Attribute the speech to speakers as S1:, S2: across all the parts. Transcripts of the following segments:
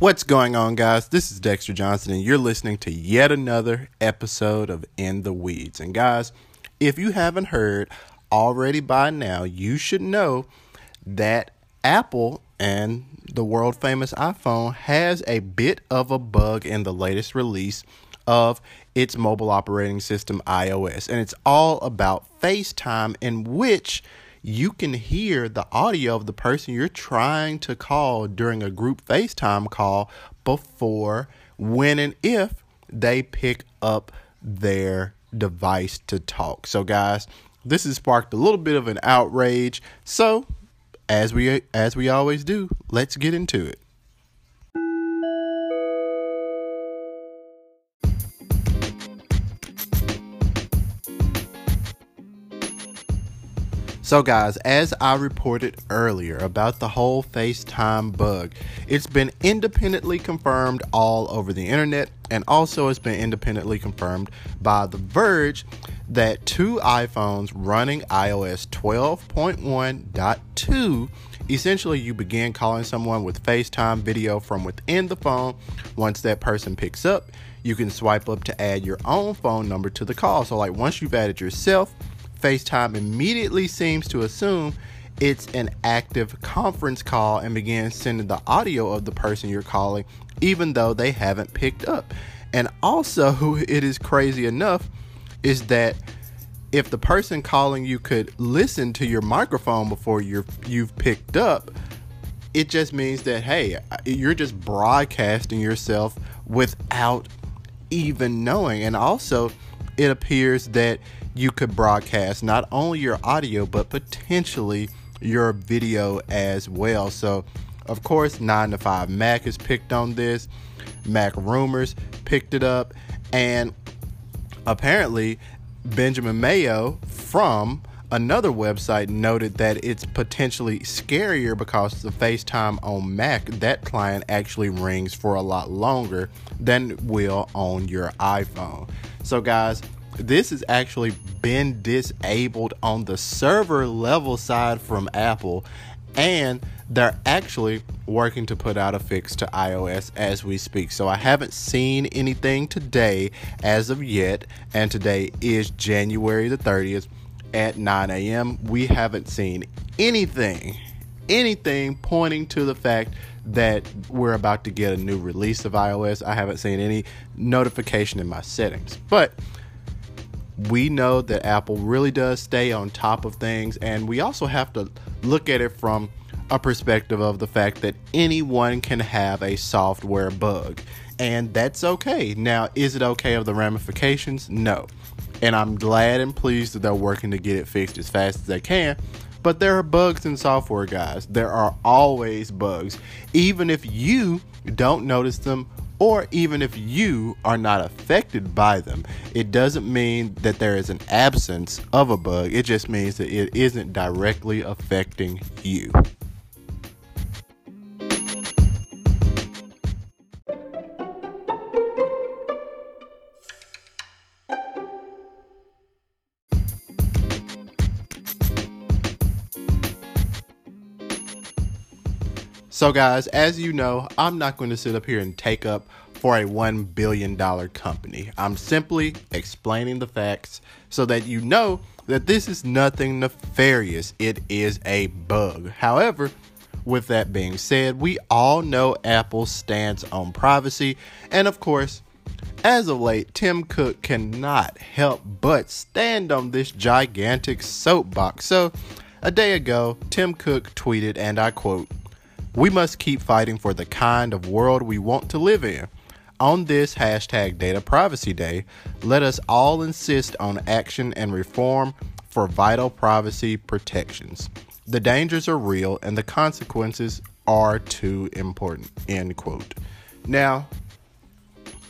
S1: What's going on, guys? This is Dexter Johnson, and you're listening to yet another episode of In the Weeds. And, guys, if you haven't heard already by now, you should know that Apple and the world famous iPhone has a bit of a bug in the latest release of its mobile operating system, iOS. And it's all about FaceTime, in which you can hear the audio of the person you're trying to call during a group FaceTime call before, when, and if they pick up their device to talk. So, guys, this has sparked a little bit of an outrage. So, as we as we always do, let's get into it. So, guys, as I reported earlier about the whole FaceTime bug, it's been independently confirmed all over the internet, and also it's been independently confirmed by The Verge that two iPhones running iOS 12.1.2 essentially you begin calling someone with FaceTime video from within the phone. Once that person picks up, you can swipe up to add your own phone number to the call. So, like, once you've added yourself, FaceTime immediately seems to assume it's an active conference call and begins sending the audio of the person you're calling, even though they haven't picked up. And also, it is crazy enough is that if the person calling you could listen to your microphone before you're you've picked up, it just means that hey, you're just broadcasting yourself without even knowing. And also, it appears that you could broadcast not only your audio but potentially your video as well. So, of course, 9 to 5 Mac has picked on this. Mac Rumors picked it up. And apparently, Benjamin Mayo from another website noted that it's potentially scarier because the FaceTime on Mac, that client actually rings for a lot longer than will on your iPhone. So, guys, this has actually been disabled on the server level side from Apple, and they're actually working to put out a fix to iOS as we speak. So I haven't seen anything today as of yet, and today is January the 30th at 9 a.m. We haven't seen anything, anything pointing to the fact that we're about to get a new release of iOS. I haven't seen any notification in my settings, but we know that Apple really does stay on top of things, and we also have to look at it from a perspective of the fact that anyone can have a software bug, and that's okay. Now, is it okay of the ramifications? No. And I'm glad and pleased that they're working to get it fixed as fast as they can. But there are bugs in software, guys. There are always bugs. Even if you don't notice them or even if you are not affected by them, it doesn't mean that there is an absence of a bug. It just means that it isn't directly affecting you. So, guys, as you know, I'm not going to sit up here and take up for a $1 billion company. I'm simply explaining the facts so that you know that this is nothing nefarious. It is a bug. However, with that being said, we all know Apple's stance on privacy, and of course, as of late, Tim Cook cannot help but stand on this gigantic soapbox. So, a day ago, Tim Cook tweeted, and I quote, we must keep fighting for the kind of world we want to live in. On this hashtag Data Privacy Day, let us all insist on action and reform for vital privacy protections. The dangers are real and the consequences are too important. End quote. Now,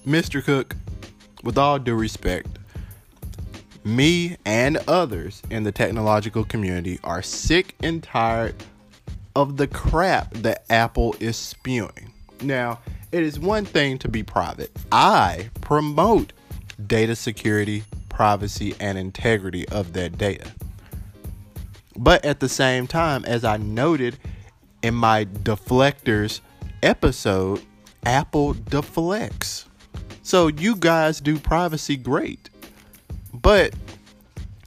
S1: Mr. Cook, with all due respect, me and others in the technological community are sick and tired of the crap that Apple is spewing. Now, it is one thing to be private. I promote data security, privacy, and integrity of that data. But at the same time, as I noted in my deflectors episode, Apple deflects. So you guys do privacy great. But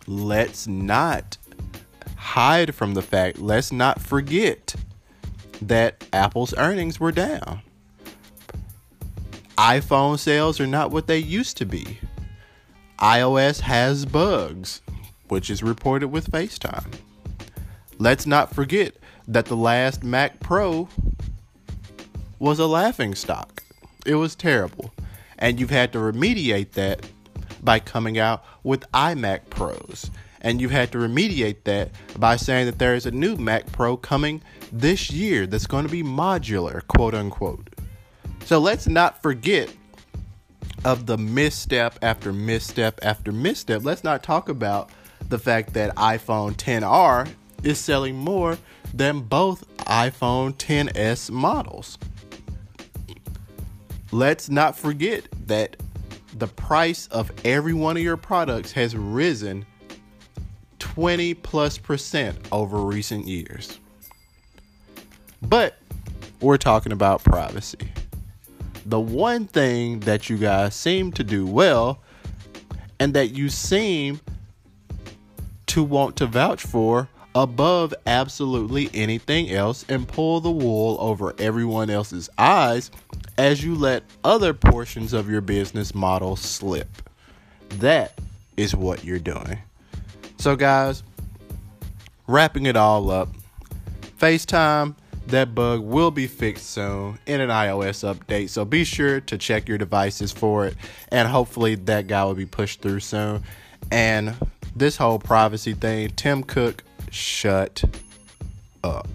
S1: let's not hide from the fact, let's not forget that Apple's earnings were down. iPhone sales are not what they used to be. iOS has bugs, which is reported with FaceTime. Let's not forget that the last Mac Pro was a laughing stock. It was terrible. And you've had to remediate that by coming out with iMac Pros. And you've had to remediate that by saying that there is a new Mac Pro coming this year that's going to be modular, quote unquote. So let's not forget of the misstep after misstep after misstep. Let's not talk about the fact that iPhone 10R is selling more than both iPhone 10s models. Let's not forget that the price of every one of your products has risen 20 plus percent over recent years. But we're talking about privacy. The one thing that you guys seem to do well and that you seem to want to vouch for above absolutely anything else and pull the wool over everyone else's eyes as you let other portions of your business model slip. That is what you're doing. So, guys, wrapping it all up, FaceTime, that bug will be fixed soon in an iOS update. So be sure to check your devices for it. And hopefully that guy will be pushed through soon. And this whole privacy thing, Tim Cook, shut up.